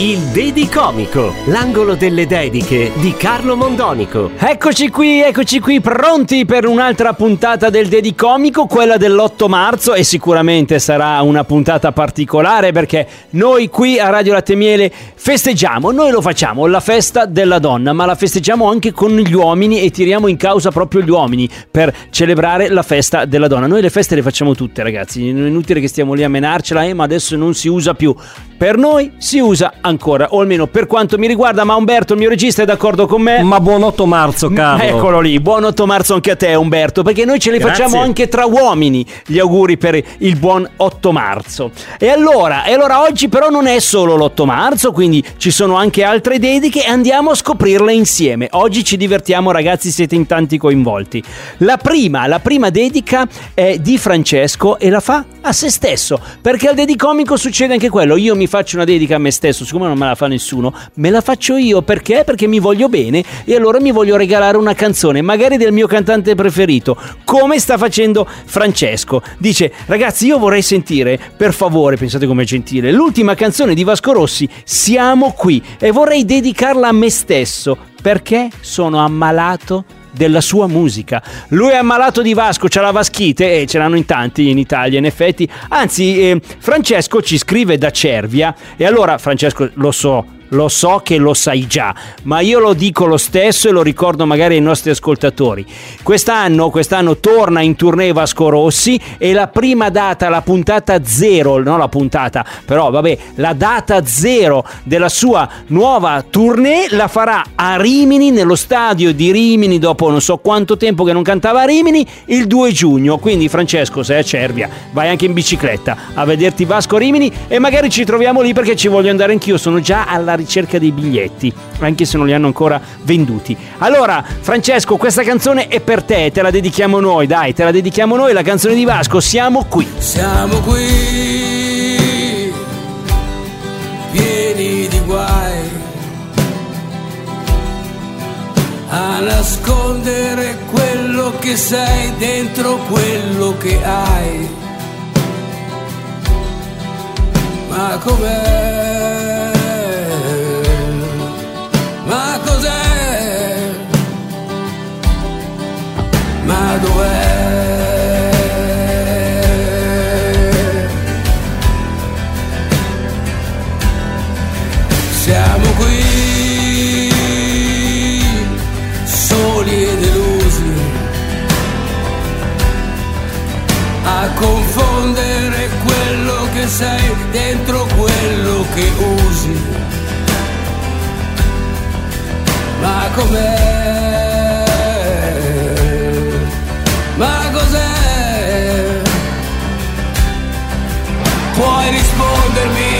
Il Dedicomico, l'angolo delle dediche di Carlo Mondonico. Eccoci qui, eccoci qui, pronti per un'altra puntata del Dedicomico, quella dell'8 marzo e sicuramente sarà una puntata particolare perché noi qui a Radio Latte Miele festeggiamo, noi lo facciamo, la festa della donna, ma la festeggiamo anche con gli uomini e tiriamo in causa proprio gli uomini per celebrare la festa della donna. Noi le feste le facciamo tutte ragazzi, non è inutile che stiamo lì a menarcela, eh, ma adesso non si usa più. Per noi si usa ancora, o almeno per quanto mi riguarda, ma Umberto, il mio regista, è d'accordo con me? Ma buon 8 marzo, Carlo. Eccolo lì, buon 8 marzo anche a te Umberto, perché noi ce li Grazie. facciamo anche tra uomini gli auguri per il buon 8 marzo. E allora, e allora oggi però non è solo l'8 marzo, quindi ci sono anche altre dediche e andiamo a scoprirle insieme. Oggi ci divertiamo ragazzi, siete in tanti coinvolti. La prima, la prima dedica è di Francesco e la fa a se stesso, perché al dedicomico succede anche quello, io mi faccio una dedica a me stesso, siccome non me la fa nessuno, me la faccio io, perché? Perché mi voglio bene e allora mi voglio regalare una canzone, magari del mio cantante preferito, come sta facendo Francesco. Dice, ragazzi io vorrei sentire, per favore, pensate com'è gentile, l'ultima canzone di Vasco Rossi, Siamo qui, e vorrei dedicarla a me stesso, perché sono ammalato della sua musica. Lui è ammalato di Vasco, c'ha la vaschite e ce l'hanno in tanti in Italia, in effetti. Anzi, eh, Francesco ci scrive da Cervia e allora Francesco lo so. Lo so che lo sai già, ma io lo dico lo stesso e lo ricordo magari ai nostri ascoltatori. Quest'anno, quest'anno torna in tournée Vasco Rossi e la prima data, la puntata zero, non la puntata, però vabbè, la data zero della sua nuova tournée la farà a Rimini, nello stadio di Rimini, dopo non so quanto tempo che non cantava a Rimini, il 2 giugno. Quindi Francesco, sei a Cervia, vai anche in bicicletta a vederti Vasco Rimini e magari ci troviamo lì perché ci voglio andare anch'io, sono già alla ricerca dei biglietti, anche se non li hanno ancora venduti. Allora, Francesco, questa canzone è per te, te la dedichiamo noi, dai, te la dedichiamo noi, la canzone di Vasco, siamo qui. Siamo qui, pieni di guai, a nascondere quello che sei dentro quello che hai. Ma com'è? Sei dentro quello che usi. Ma com'è? Ma cos'è? Puoi rispondermi?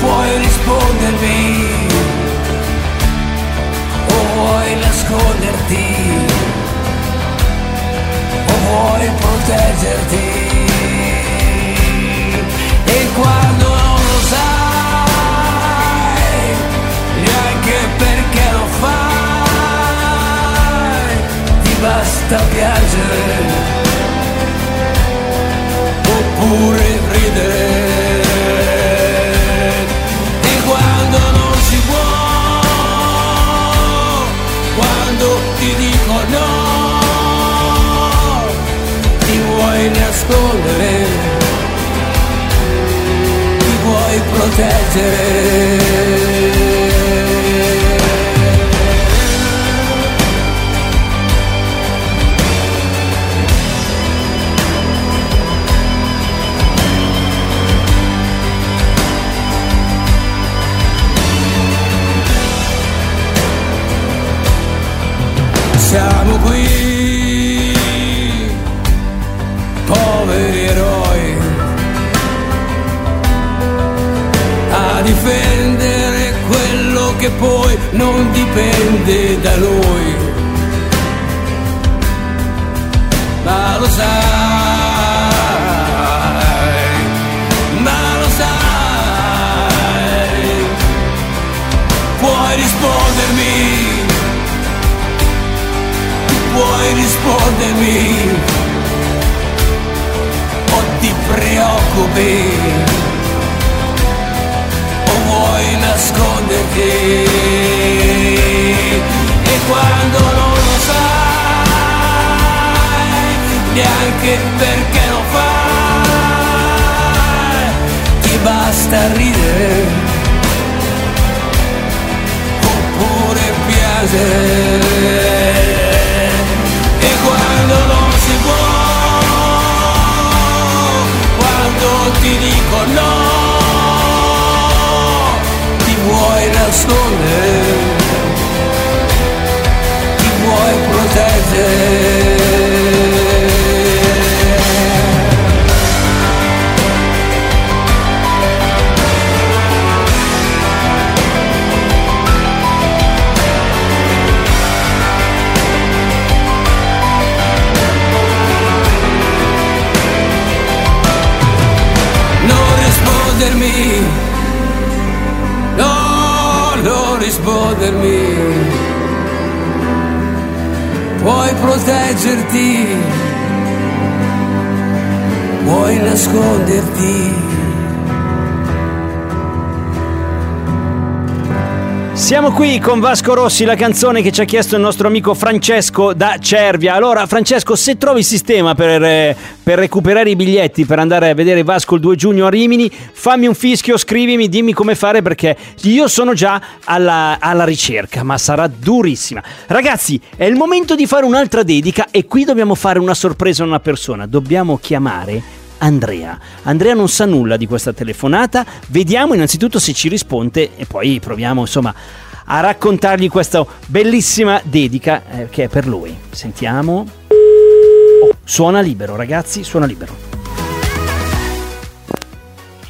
Puoi rispondermi? O vuoi nasconderti? O vuoi proteggerti? Basta piangere oppure ridere. E quando non si può, quando ti dico no, ti vuoi nascondere, ti vuoi proteggere. Siamo qui, poveri eroi, a difendere quello che poi non dipende da noi. Ma lo sai, puoi rispondermi, o ti preoccupi, o vuoi nasconderti, e quando non lo sai, neanche perché lo fai, ti basta ridere oppure piangere. Ti dico no, ti vuoi nascondere, ti vuoi proteggere. Nasconderti. Siamo qui con Vasco Rossi, la canzone che ci ha chiesto il nostro amico Francesco da Cervia. Allora, Francesco, se trovi sistema per, eh, per recuperare i biglietti per andare a vedere Vasco il 2 giugno a Rimini, fammi un fischio, scrivimi, dimmi come fare perché io sono già alla, alla ricerca, ma sarà durissima. Ragazzi, è il momento di fare un'altra dedica e qui dobbiamo fare una sorpresa a una persona. Dobbiamo chiamare Andrea. Andrea non sa nulla di questa telefonata, vediamo innanzitutto se ci risponde e poi proviamo insomma a raccontargli questa bellissima dedica eh, che è per lui. Sentiamo. Oh, suona libero ragazzi, suona libero.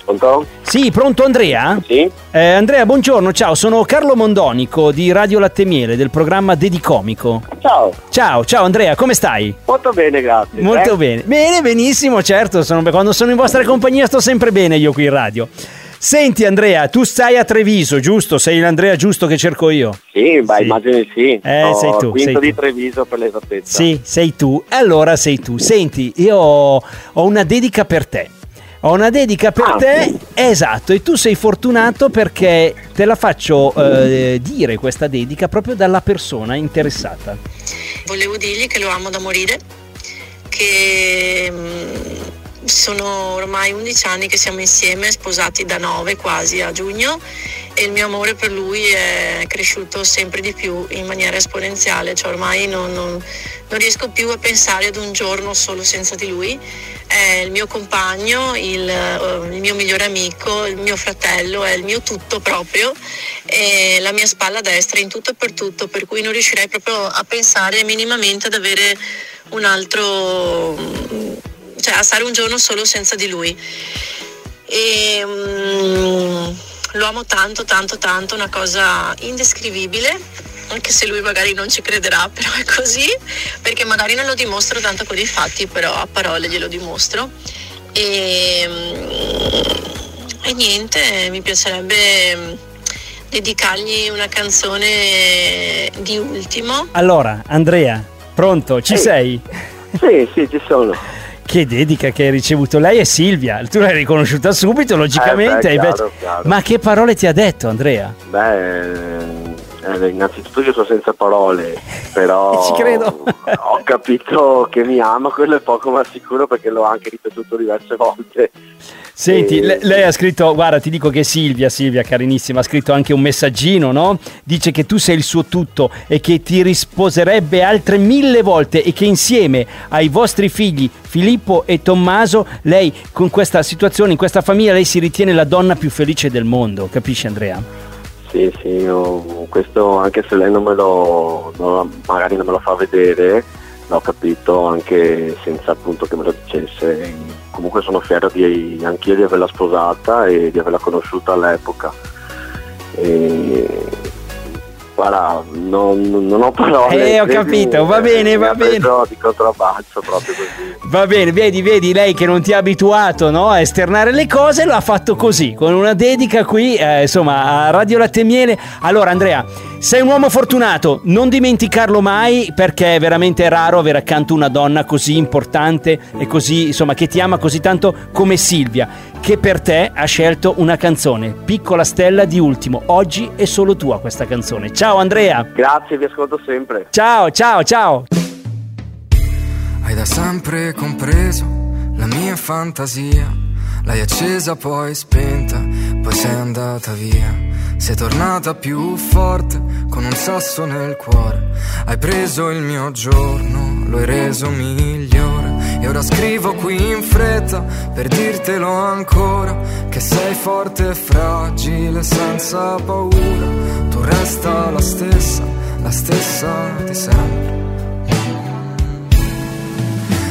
Pronto? Sì, pronto Andrea? Sì? Eh, Andrea, buongiorno, ciao, sono Carlo Mondonico di Radio Latte Miele del programma Dedicomico. Ciao. Ciao, ciao Andrea, come stai? Molto bene, grazie. Molto Eh? bene. Bene, benissimo, certo. sono- quando sono in vostra compagnia sto sempre bene io qui in radio. Senti Andrea, tu stai a Treviso, giusto? Sei l'Andrea giusto che cerco io? Sì, beh, Sì. immagino di sì. Eh, Sono sei tu, Quinto sei di tu. Treviso per l'esattezza. Sì, sei tu. Allora sei tu. Senti, io ho una dedica per te. Ho una dedica per Ah. te, esatto, e tu sei fortunato perché te la faccio eh, dire questa dedica proprio dalla persona interessata. Volevo dirgli che lo amo da morire, che mm, sono ormai 11 anni che siamo insieme, sposati da 9 quasi a giugno e il mio amore per lui è cresciuto sempre di più in maniera esponenziale, cioè ormai non, non- non riesco più a pensare ad un giorno solo senza di lui. È il mio compagno, il, eh, il mio migliore amico, il mio fratello, è il mio tutto proprio e la mia spalla destra in tutto e per tutto, per cui non riuscirei proprio a pensare minimamente ad avere un altro, cioè a stare un giorno solo senza di lui. E, mm, lo amo tanto, tanto, tanto, una cosa indescrivibile, anche se lui magari non ci crederà, però è così, perché magari non lo dimostro tanto con i fatti, però a parole glielo dimostro. E, mm, e niente, mi piacerebbe mm, dedicargli una canzone di ultimo. Allora, Andrea, pronto? Ci Ehi. sei? Sì, sì, ci sono. Che dedica che hai ricevuto? Lei è Silvia, tu l'hai riconosciuta subito, logicamente. Eh, beh, chiaro, chiaro. Ma che parole ti ha detto, Andrea? Beh, eh, innanzitutto io sono senza parole, però Ci credo. ho capito che mi ama, quello è poco ma sicuro perché l'ho anche ripetuto diverse volte. Senti, E- le- lei ha scritto, guarda, ti dico che Silvia, Silvia carinissima, ha scritto anche un messaggino, no? Dice che tu sei il suo tutto e che ti risposerebbe altre mille volte e che insieme ai vostri figli Filippo e Tommaso, lei con questa situazione, in questa famiglia, lei si ritiene la donna più felice del mondo, capisci Andrea? Sì, sì, io- questo anche se lei non me lo, non- magari non me lo fa vedere, l'ho capito anche senza appunto che me lo dicesse. Comunque sono fiero di, anch'io di averla sposata e di averla conosciuta all'epoca. E Guarda, non, non ho parole. Eh, ho capito, va bene, mi va ha bene. di controbalzo proprio così. Va bene, vedi, vedi, lei che non ti ha abituato no, a esternare le cose, lo ha fatto così, con una dedica qui, eh, insomma, a Radio Latte Miele. Allora, Andrea, sei un uomo fortunato, non dimenticarlo mai perché è veramente raro avere accanto una donna così importante e così, insomma, che ti ama così tanto come Silvia, che per te ha scelto una canzone, Piccola Stella di Ultimo. Oggi è solo tua questa canzone. Ciao Andrea. Grazie, vi ascolto sempre. Ciao, ciao, ciao. Hai da sempre compreso la mia fantasia. L'hai accesa poi spenta, poi sei andata via. Sei tornata più forte con un sasso nel cuore. Hai preso il mio giorno, lo hai reso migliore. E ora scrivo qui in fretta per dirtelo ancora. Che sei forte e fragile senza paura. Tu resta la stessa, la stessa di sempre.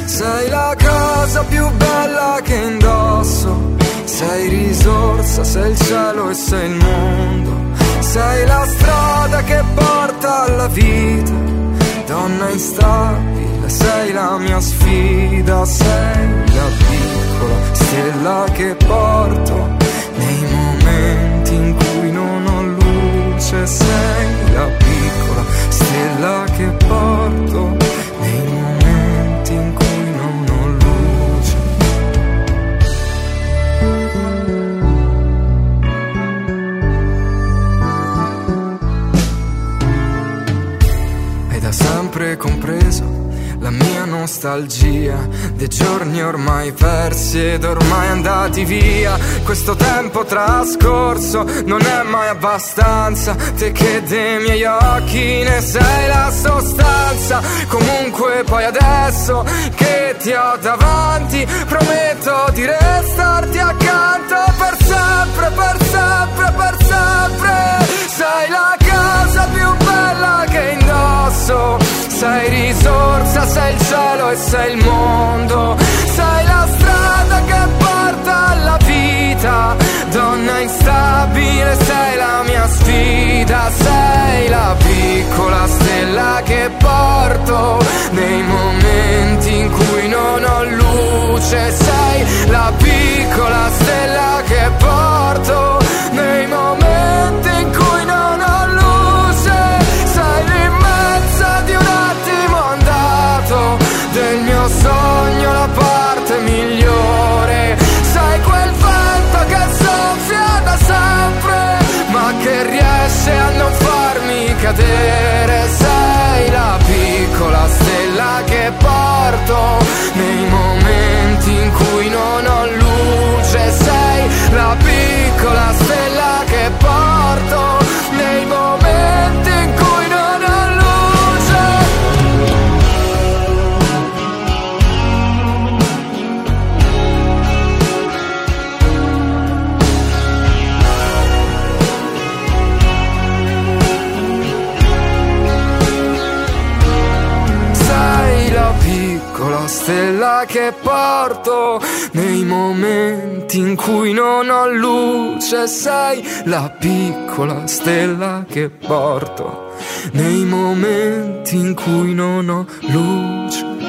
Sei la cosa più bella che indosso. Sei risorsa, sei il cielo e sei il mondo. Sei la strada che porta alla vita. Donna instabile, sei la mia sfida. Sei la piccola stella che porto nei momenti in cui non ho luce. Sei la piccola stella che porto nostalgia dei giorni ormai persi ed ormai andati via. Questo tempo trascorso non è mai abbastanza. Te che dei miei occhi ne sei la sostanza. Comunque poi adesso che ti ho davanti, prometto di restarti accanto per sempre, per sempre, per sempre. Luce. Sei la piccola stella che porto nei momenti in cui non ho luce. Sei l'immensa di un attimo andato del mio sogno, la parte migliore. Sei quel vento che soffia da sempre, ma che riesce a non farmi cadere. Sei la piccola stella che porto stella che porto nei momenti in cui non ho luce. Sei la piccola stella che porto nei momenti in cui non ho luce.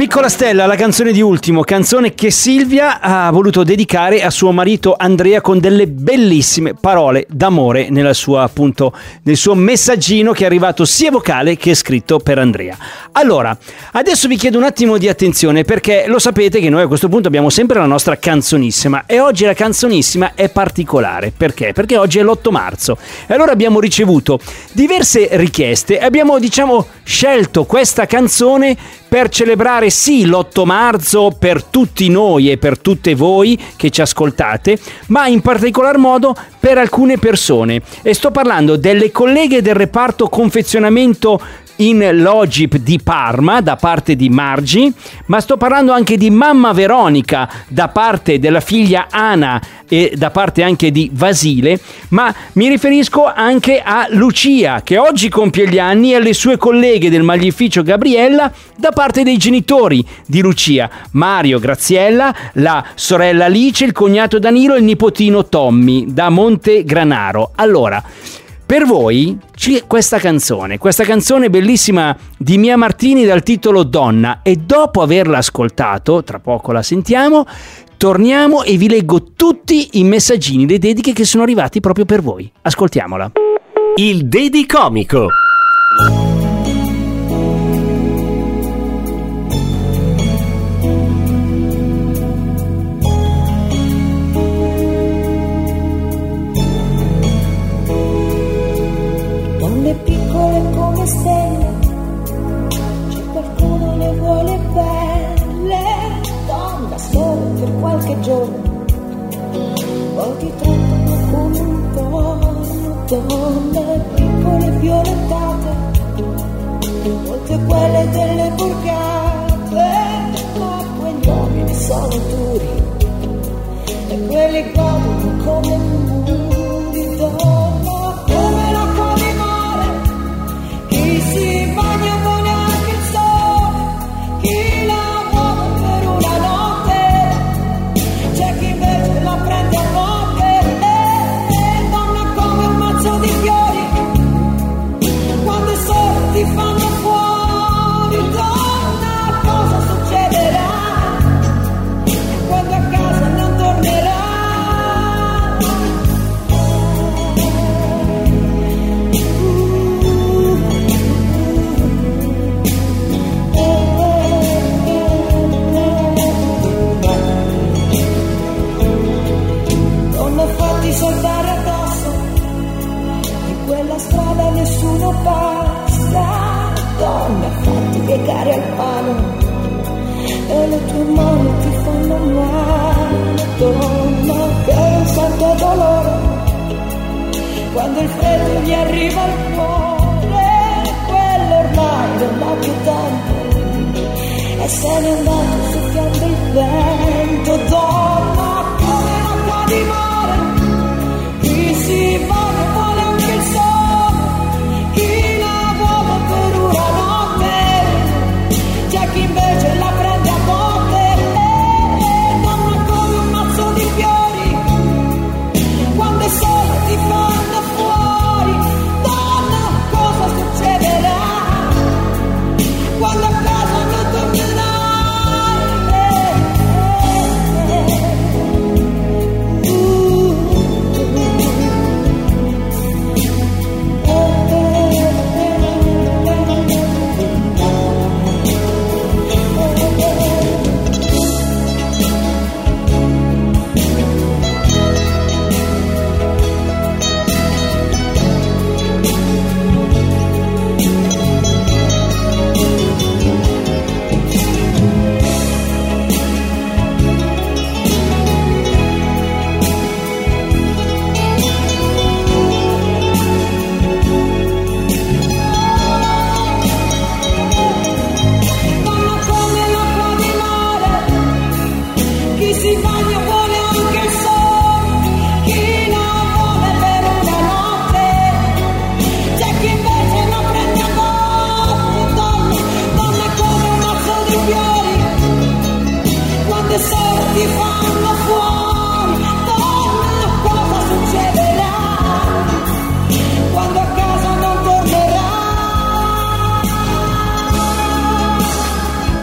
Piccola Stella, la canzone di Ultimo, canzone che Silvia ha voluto dedicare a suo marito Andrea con delle bellissime parole d'amore nella sua, appunto, nel suo messaggino che è arrivato sia vocale che scritto per Andrea. Allora, adesso vi chiedo un attimo di attenzione perché lo sapete che noi a questo punto abbiamo sempre la nostra canzonissima e oggi la canzonissima è particolare. Perché? Perché oggi è l'8 marzo e allora abbiamo ricevuto diverse richieste e abbiamo diciamo scelto questa canzone per celebrare sì l'8 marzo per tutti noi e per tutte voi che ci ascoltate, ma in particolar modo per alcune persone. E sto parlando delle colleghe del reparto confezionamento in Logip di Parma da parte di Margi, ma sto parlando anche di mamma Veronica da parte della figlia Ana e da parte anche di Vasile, ma mi riferisco anche a Lucia che oggi compie gli anni e alle sue colleghe del maglificio Gabriella da parte dei genitori di Lucia, Mario, Graziella, la sorella Alice, il cognato Danilo e il nipotino Tommy da Monte Granaro. Allora, Per voi c'è questa canzone, questa canzone bellissima di Mia Martini dal titolo Donna e dopo averla ascoltato, tra poco la sentiamo, torniamo e vi leggo tutti i messaggini, le dediche che sono arrivati proprio per voi. Ascoltiamola. Il Dedicomico. Donne qualche giorno, poi ti trattano come un tono, donne piccole violentate, molte quelle delle borgate, ma quegli uomini sono duri, e quelli godono come muri, quando il freddo gli arriva al cuore, quello ormai non ha più tempo e se n'è andato soffiando il vento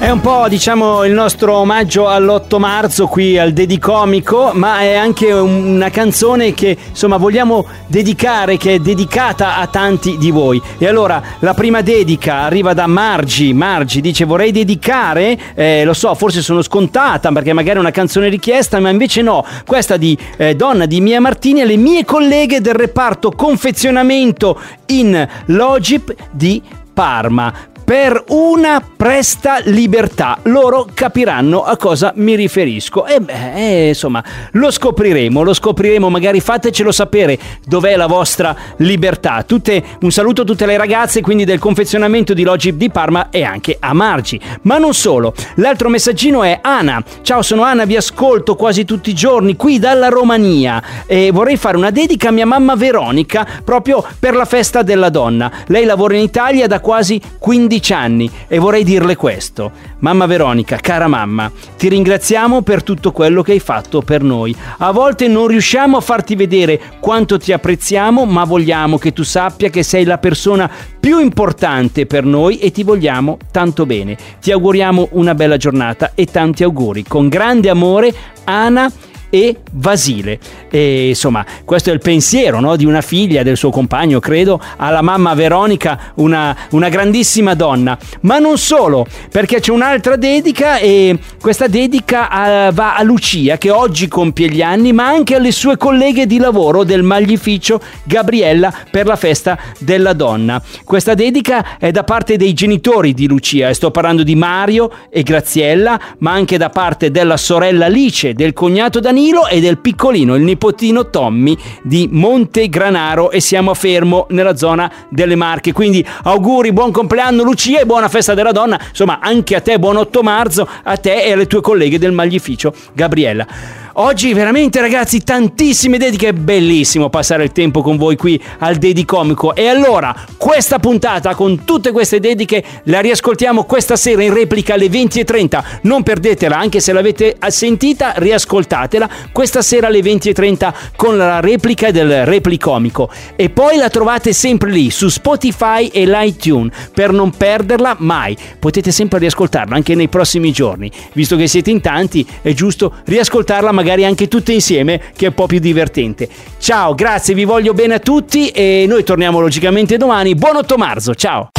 È un po', diciamo, il nostro omaggio all'8 marzo qui al Dedicomico, ma è anche un- una canzone che, insomma, vogliamo dedicare, che è dedicata a tanti di voi. E allora, la prima dedica arriva da Margi. Margi dice, vorrei dedicare, eh, lo so, forse sono scontata, perché magari è una canzone richiesta, ma invece no, questa di eh, Donna di Mia Martini alle mie colleghe del reparto confezionamento in Logip di Parma per una presta libertà. Loro capiranno a cosa mi riferisco. E beh, eh, insomma, lo scopriremo, lo scopriremo, magari fatecelo sapere dov'è la vostra libertà. Tutte, un saluto a tutte le ragazze quindi del confezionamento di Logip di Parma e anche a Margi. Ma non solo, l'altro messaggino è Ana. Ciao, sono Ana, vi ascolto quasi tutti i giorni qui dalla Romania e vorrei fare una dedica a mia mamma Veronica proprio per la festa della donna. Lei lavora in Italia da quasi 15 11 anni e vorrei dirle questo. Mamma Veronica, cara mamma, ti ringraziamo per tutto quello che hai fatto per noi. A volte non riusciamo a farti vedere quanto ti apprezziamo, ma vogliamo che tu sappia che sei la persona più importante per noi e ti vogliamo tanto bene. Ti auguriamo una bella giornata e tanti auguri. Con grande amore, Ana e Vasile. E insomma, questo è il pensiero no, di una figlia, del suo compagno, credo, alla mamma Veronica, una, una grandissima donna. Ma non solo, perché c'è un'altra dedica e questa dedica a, va a Lucia, che oggi compie gli anni, ma anche alle sue colleghe di lavoro del Maglificio Gabriella per la festa della donna. Questa dedica è da parte dei genitori di Lucia, e sto parlando di Mario e Graziella, ma anche da parte della sorella Alice, del cognato Danilo Danilo e del piccolino, il nipotino Tommy di Montegranaro e siamo a Fermo nella zona delle Marche. Quindi auguri, buon compleanno Lucia e buona festa della donna. Insomma, anche a te buon 8 marzo, a te e alle tue colleghe del Maglificio, Gabriella. Oggi veramente ragazzi tantissime dediche, è bellissimo passare il tempo con voi qui al Dedi Comico. E allora questa puntata con tutte queste dediche la riascoltiamo questa sera in replica alle 20.30, non perdetela anche se l'avete sentita, riascoltatela questa sera alle 20.30 con la replica del Replicomico. E poi la trovate sempre lì su Spotify e l'iTunes per non perderla mai, potete sempre riascoltarla anche nei prossimi giorni, visto che siete in tanti è giusto riascoltarla magari magari anche tutte insieme, che è un po' più divertente. Ciao, grazie, vi voglio bene a tutti e noi torniamo logicamente domani. Buon 8 marzo, ciao!